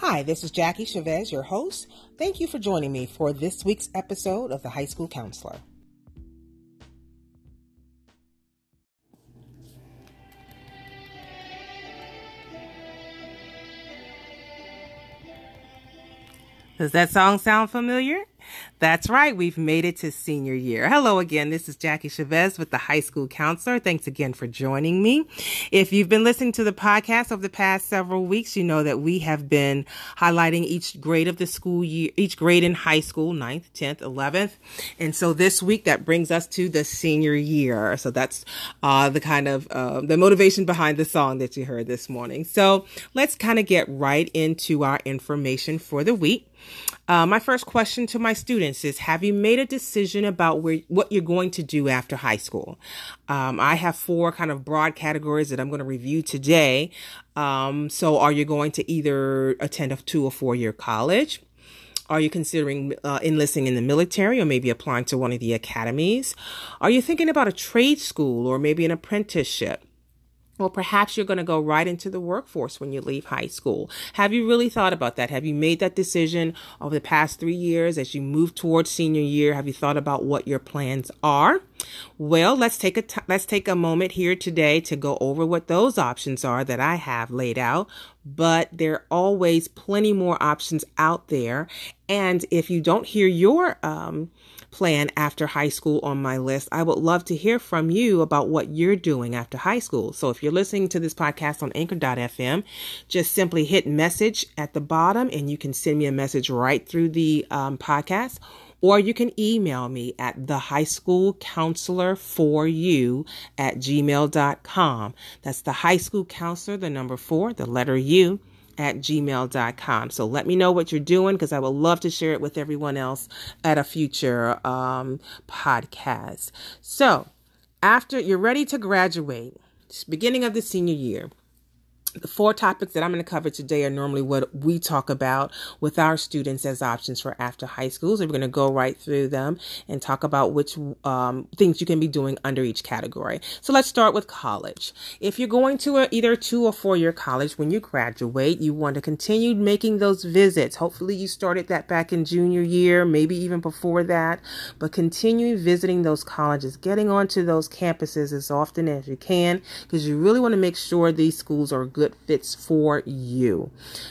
Hi, this is Jackie Chavez, your host. Thank you for joining me for this week's episode of The High School Counselor. Does that song sound familiar? That's right. We've made it to senior year. Hello again. This is Jackie Chavez with the high school counselor. Thanks again for joining me. If you've been listening to the podcast over the past several weeks, you know that we have been highlighting each grade of the school year, each grade in high school, 9th, 10th, 11th. And so this week that brings us to the senior year. So that's, uh, the kind of, uh, the motivation behind the song that you heard this morning. So let's kind of get right into our information for the week. Uh, my first question to my students is Have you made a decision about where what you're going to do after high school? Um, I have four kind of broad categories that I'm going to review today. Um, so, are you going to either attend a two or four year college? Are you considering uh, enlisting in the military or maybe applying to one of the academies? Are you thinking about a trade school or maybe an apprenticeship? Or perhaps you're going to go right into the workforce when you leave high school. Have you really thought about that? Have you made that decision over the past three years as you move towards senior year? Have you thought about what your plans are? Well, let's take a t- let's take a moment here today to go over what those options are that I have laid out. But there are always plenty more options out there. And if you don't hear your um, plan after high school on my list. I would love to hear from you about what you're doing after high school. So if you're listening to this podcast on anchor.fm, just simply hit message at the bottom and you can send me a message right through the um, podcast or you can email me at the high school counselor for you at gmail.com. That's the high school counselor, the number four, the letter U at gmail.com. So let me know what you're doing because I would love to share it with everyone else at a future um, podcast. So after you're ready to graduate, beginning of the senior year, the four topics that I'm going to cover today are normally what we talk about with our students as options for after high school. So we're going to go right through them and talk about which um, things you can be doing under each category. So let's start with college. If you're going to a, either two or four year college when you graduate, you want to continue making those visits. Hopefully you started that back in junior year, maybe even before that, but continue visiting those colleges, getting onto those campuses as often as you can, because you really want to make sure these schools are good fits for you.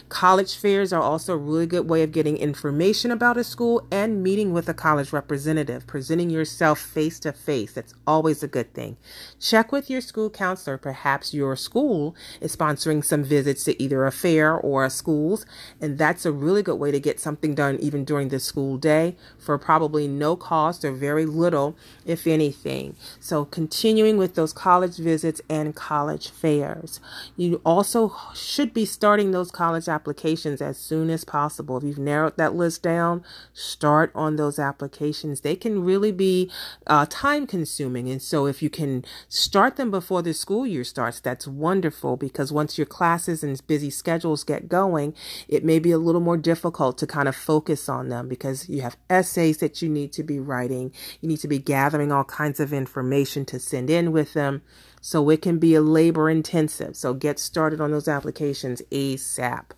College fairs are also a really good way of getting information about a school and meeting with a college representative, presenting yourself face to face. That's always a good thing. Check with your school counselor. Perhaps your school is sponsoring some visits to either a fair or a schools, and that's a really good way to get something done even during the school day for probably no cost or very little, if anything. So continuing with those college visits and college fairs. You also also should be starting those college applications as soon as possible. If you've narrowed that list down, start on those applications. They can really be uh, time consuming. And so if you can start them before the school year starts, that's wonderful because once your classes and busy schedules get going, it may be a little more difficult to kind of focus on them because you have essays that you need to be writing. You need to be gathering all kinds of information to send in with them. So it can be a labor intensive. So get started on those applications ASAP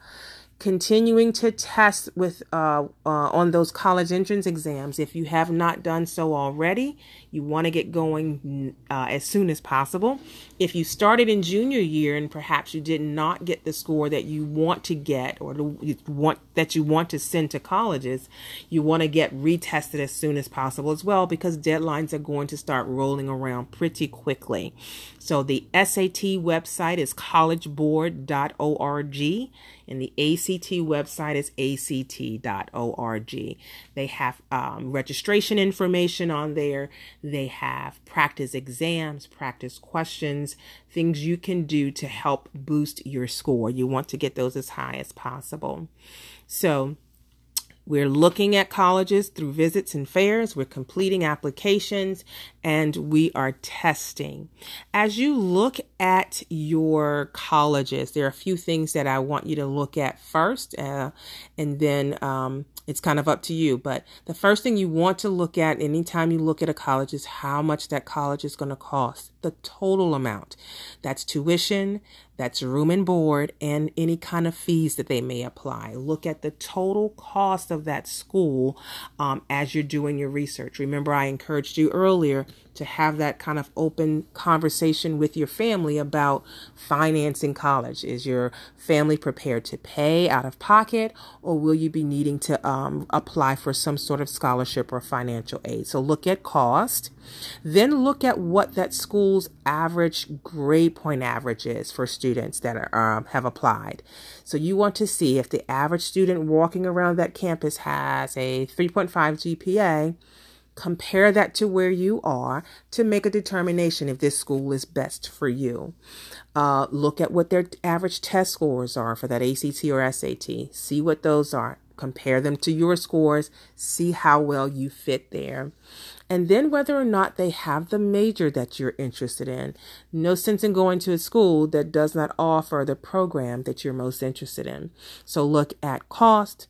continuing to test with uh, uh, on those college entrance exams. If you have not done so already you want to get going uh, as soon as possible. If you started in junior year and perhaps you did not get the score that you want to get or you want that you want to send to colleges you want to get retested as soon as possible as well because deadlines are going to start rolling around pretty quickly. So the SAT website is collegeboard.org and the ACT website is act.org. They have um, registration information on there. They have practice exams, practice questions, things you can do to help boost your score. You want to get those as high as possible. So, we're looking at colleges through visits and fairs. We're completing applications and we are testing. As you look at your colleges, there are a few things that I want you to look at first, uh, and then um, it's kind of up to you. But the first thing you want to look at anytime you look at a college is how much that college is going to cost, the total amount. That's tuition, That's room and board and any kind of fees that they may apply. Look at the total cost of that school um, as you're doing your research. Remember, I encouraged you earlier to have that kind of open conversation with your family about financing college. Is your family prepared to pay out of pocket, or will you be needing to um, apply for some sort of scholarship or financial aid? So look at cost. Then look at what that school's average grade point average is for students that are, um, have applied. So you want to see if the average student walking around that campus has a 3.5 GPA compare that to where you are to make a determination if this school is best for you. Uh, look at what their average test scores are for that ACT or SAT. See what those are. Compare them to your scores. See how well you fit there. And then whether or not they have the major that you're interested in. No sense in going to a school that does not offer the program that you're most interested in. So look at cost,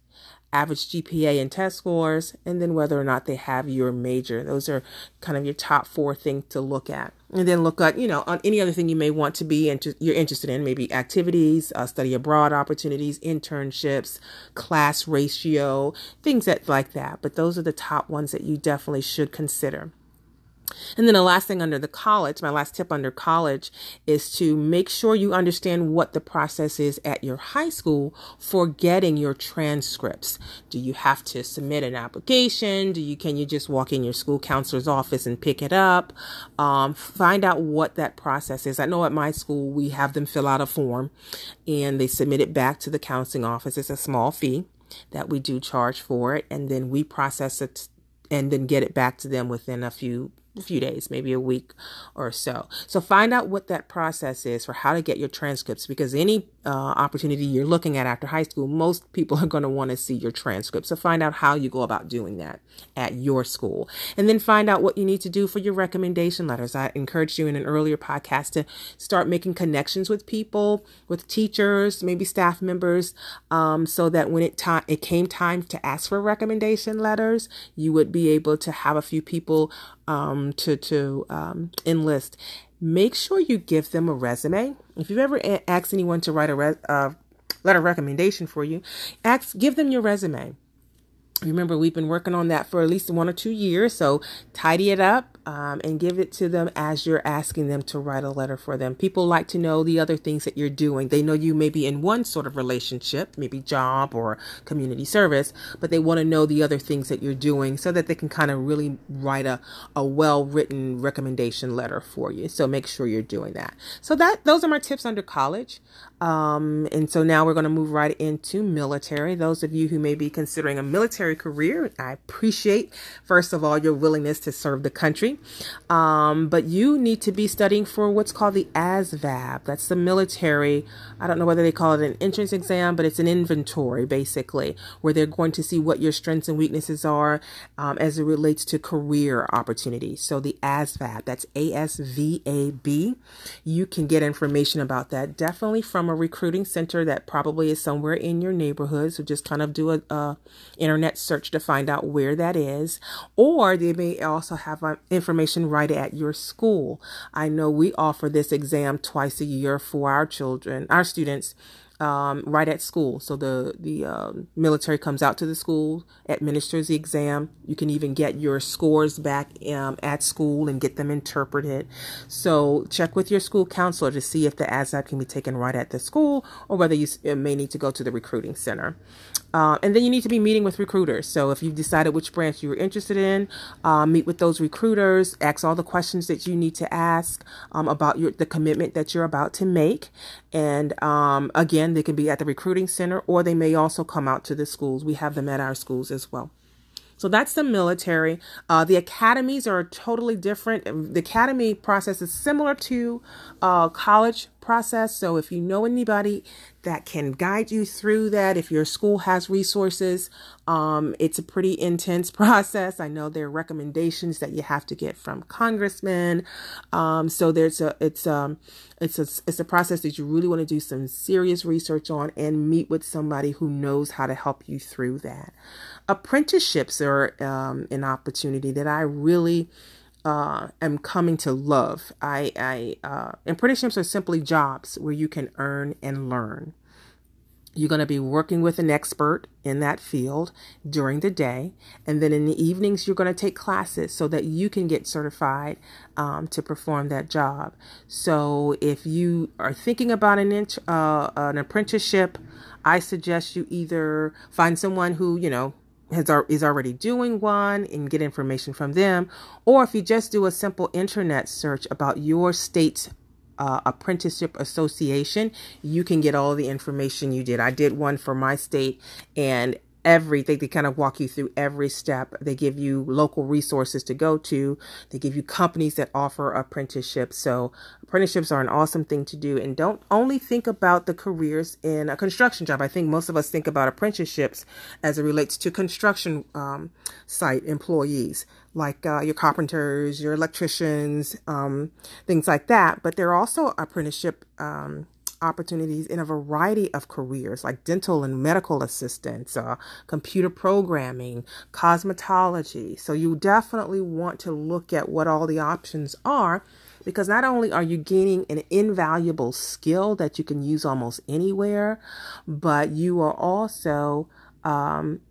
average GPA and test scores, and then whether or not they have your major. Those are kind of your top four things to look at. And then look at, you know, on any other thing you may want to be inter- you're interested in, maybe activities, uh, study abroad opportunities, internships, class ratio, things that like that. But those are the top ones that you definitely should consider. And then the last thing under the college, my last tip under college is to make sure you understand what the process is at your high school for getting your transcripts. Do you have to submit an application? Do you can you just walk in your school counselor's office and pick it up? Um, find out what that process is. I know at my school we have them fill out a form and they submit it back to the counseling office. It's a small fee that we do charge for it, and then we process it and then get it back to them within a few few days, maybe a week or so. So find out what that process is for how to get your transcripts because any uh, opportunity you're looking at after high school, most people are going to want to see your transcripts. So find out how you go about doing that at your school. And then find out what you need to do for your recommendation letters. I encouraged you in an earlier podcast to start making connections with people, with teachers, maybe staff members, um, so that when it, ta- it came time to ask for recommendation letters, you would be able to have a few people um, to to um, enlist, make sure you give them a resume. If you've ever asked anyone to write a uh, letter recommendation for you, ask give them your resume. Remember, we've been working on that for at least one or two years, so tidy it up um, and give it to them as you're asking them to write a letter for them. People like to know the other things that you're doing. They know you may be in one sort of relationship, maybe job or community service, but they want to know the other things that you're doing so that they can kind of really write a, a well written recommendation letter for you. So make sure you're doing that. So that those are my tips under college. Um, and so now we're going to move right into military. Those of you who may be considering a military career, I appreciate, first of all, your willingness to serve the country. Um, but you need to be studying for what's called the ASVAB. That's the military. I don't know whether they call it an entrance exam, but it's an inventory basically, where they're going to see what your strengths and weaknesses are um, as it relates to career opportunities. So the ASVAB, that's A S V A B. You can get information about that definitely from a recruiting center that probably is somewhere in your neighborhood. So just kind of do a, a internet search to find out where that is. Or they may also have uh, information right at your school. I know we offer this exam twice a year for our children, our students um, right at school. So the the um, military comes out to the school, administers the exam. You can even get your scores back um, at school and get them interpreted. So check with your school counselor to see if the ASVAB can be taken right at the school or whether you may need to go to the recruiting center. Uh, and then you need to be meeting with recruiters. So if you've decided which branch you're interested in, uh, meet with those recruiters, ask all the questions that you need to ask um, about your the commitment that you're about to make. And um, again, they can be at the recruiting center or they may also come out to the schools. We have them at our schools as well. So that's the military. Uh, the academies are totally different. The academy process is similar to uh, college process. So if you know anybody that can guide you through that, if your school has resources, um, it's a pretty intense process. I know there are recommendations that you have to get from congressmen. Um, so there's a it's um it's a it's a process that you really want to do some serious research on and meet with somebody who knows how to help you through that. Apprenticeships are um, an opportunity that I really uh, am coming to love. I, I uh, apprenticeships are simply jobs where you can earn and learn. You're going to be working with an expert in that field during the day. And then in the evenings, you're going to take classes so that you can get certified um, to perform that job. So if you are thinking about an, int- uh, an apprenticeship, I suggest you either find someone who, you know, has is already doing one and get information from them, or if you just do a simple internet search about your state's uh, apprenticeship association, you can get all the information you did. I did one for my state and everything. They kind of walk you through every step. They give you local resources to go to. They give you companies that offer apprenticeships. So apprenticeships are an awesome thing to do. And don't only think about the careers in a construction job. I think most of us think about apprenticeships as it relates to construction um, site employees like uh, your carpenters, your electricians, um, things like that. But there are also apprenticeship um, opportunities in a variety of careers like dental and medical assistants, uh, computer programming, cosmetology. So you definitely want to look at what all the options are because not only are you gaining an invaluable skill that you can use almost anywhere, but you are also um,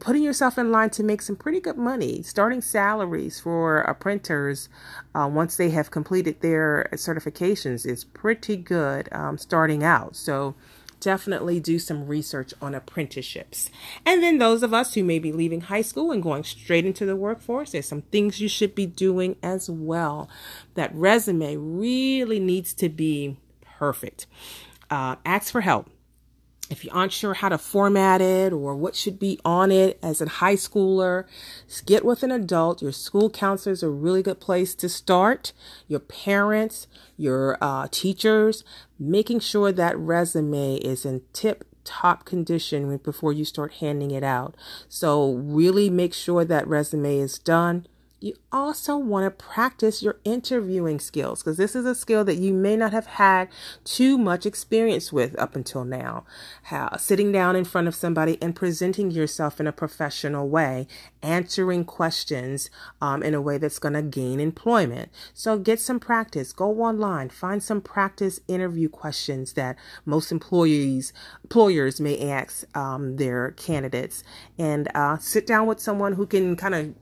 putting yourself in line to make some pretty good money. Starting salaries for apprentices uh, once they have completed their certifications is pretty good um, starting out. So definitely do some research on apprenticeships. And then those of us who may be leaving high school and going straight into the workforce, there's some things you should be doing as well. That resume really needs to be perfect. Uh, ask for help if you aren't sure how to format it or what should be on it as a high schooler, get with an adult. Your school counselor is a really good place to start. Your parents, your uh, teachers, making sure that resume is in tip top condition before you start handing it out. So really make sure that resume is done you also want to practice your interviewing skills because this is a skill that you may not have had too much experience with up until now. How, sitting down in front of somebody and presenting yourself in a professional way, answering questions um, in a way that's going to gain employment. So get some practice. Go online, find some practice interview questions that most employees employers may ask um, their candidates, and uh, sit down with someone who can kind of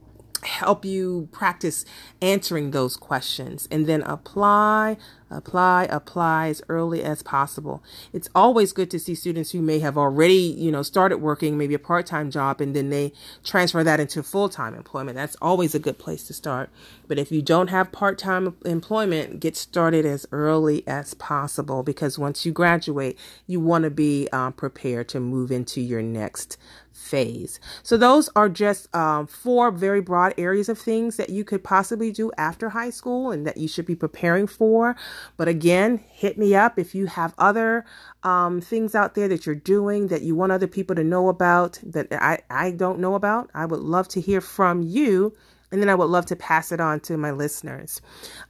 help you practice answering those questions and then apply apply apply as early as possible. It's always good to see students who may have already you know started working maybe a part-time job and then they transfer that into full-time employment. That's always a good place to start. But if you don't have part-time employment get started as early as possible because once you graduate you want to be um, prepared to move into your next phase. So those are just um, four very broad areas of things that you could possibly do after high school and that you should be preparing for. But again, hit me up if you have other um, things out there that you're doing that you want other people to know about that I, I don't know about. I would love to hear from you. And then I would love to pass it on to my listeners.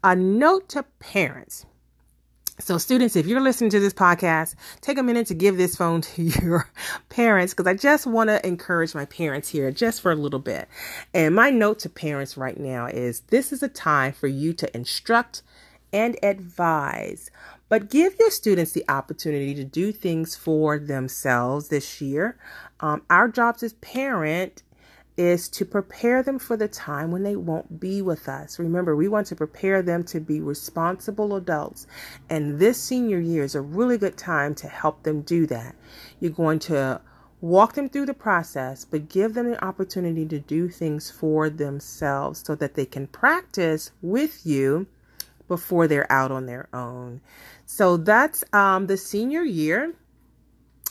A note to parents. So, students, if you're listening to this podcast, take a minute to give this phone to your parents because I just want to encourage my parents here just for a little bit. And my note to parents right now is this is a time for you to instruct and advise, but give your students the opportunity to do things for themselves this year. Um, our jobs as parent is to prepare them for the time when they won't be with us. Remember, we want to prepare them to be responsible adults. And this senior year is a really good time to help them do that. You're going to walk them through the process, but give them the opportunity to do things for themselves so that they can practice with you before they're out on their own. So that's um, the senior year.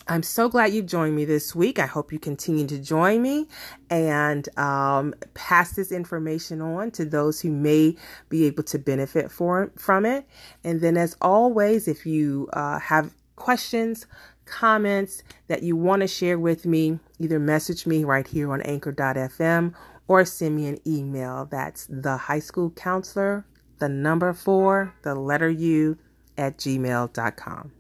I'm so glad you've joined me this week. I hope you continue to join me and um, pass this information on to those who may be able to benefit for, from it. And then, as always, if you uh, have questions, comments that you want to share with me, either message me right here on anchor.fm or send me an email. That's the high school counselor, the number four, the letter U at gmail.com.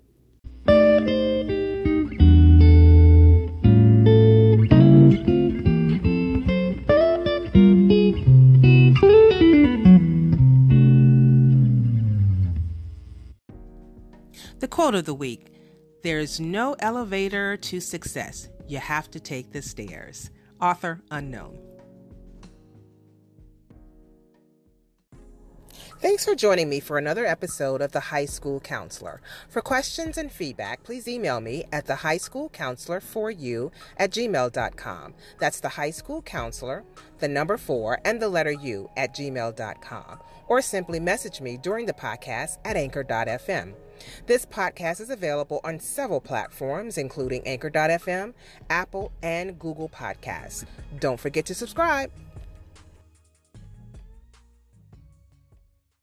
Quote of the week There's no elevator to success. You have to take the stairs. Author unknown. Thanks for joining me for another episode of The High School Counselor. For questions and feedback, please email me at the high school counselor for you at gmail.com. That's the high school counselor, the number four, and the letter U at gmail.com. Or simply message me during the podcast at anchor.fm. This podcast is available on several platforms, including Anchor.fm, Apple, and Google Podcasts. Don't forget to subscribe.